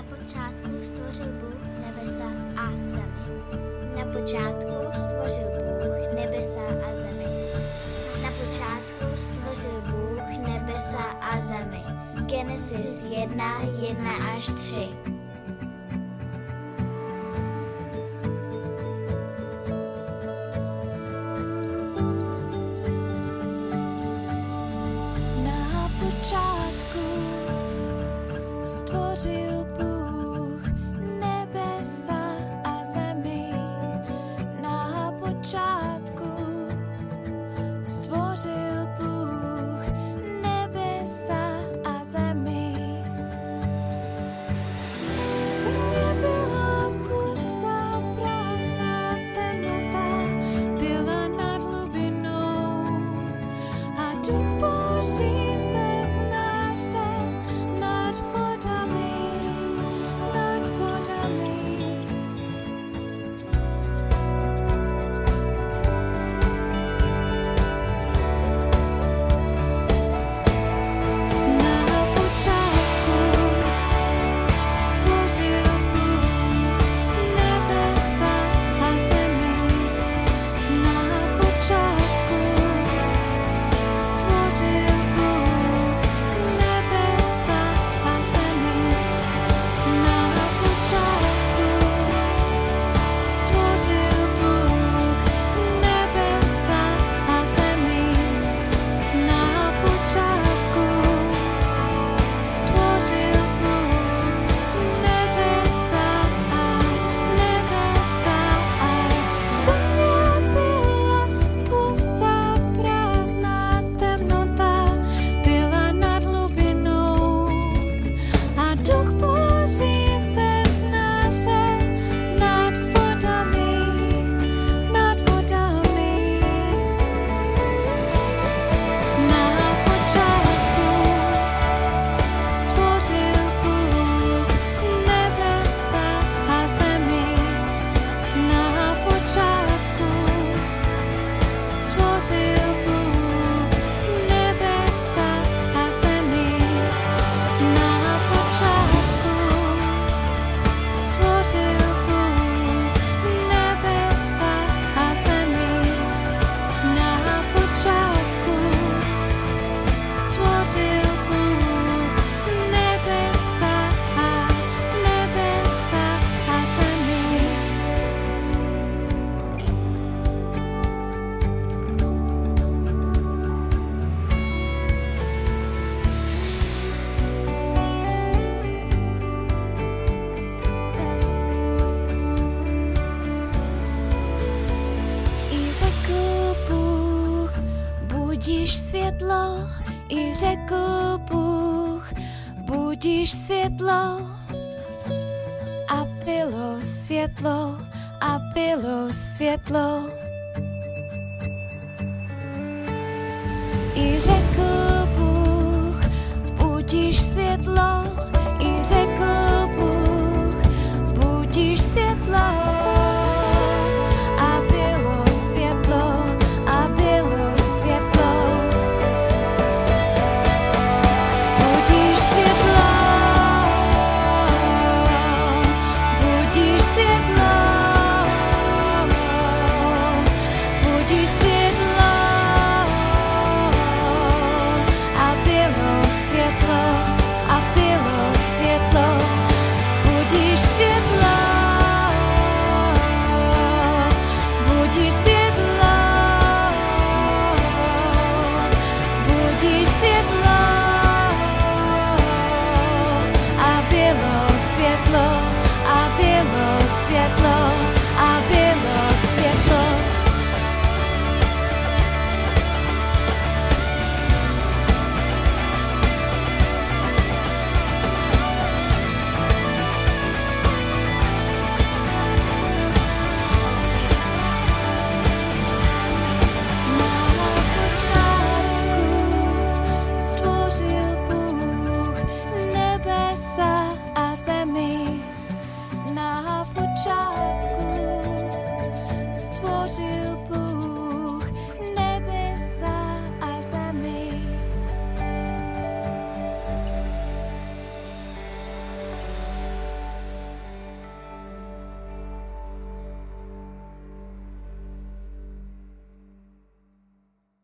Na počátku stvořil Bůh nebesa a zemi. Na počátku stvořil Bůh nebesa a zemi. Na počátku stvořil Bůh nebesa a zemi. Genesis 1, 1 až 3. Na počátku stvořil počátku stvořil Bůh nebesa a zemi. Země byla pustá, prázdná temnota, byla nad hlubinou a duch Boží budíš světlo, i řekl Bůh, budíš světlo. A bylo světlo, a bylo světlo. I řekl Bůh, budíš světlo, боишься see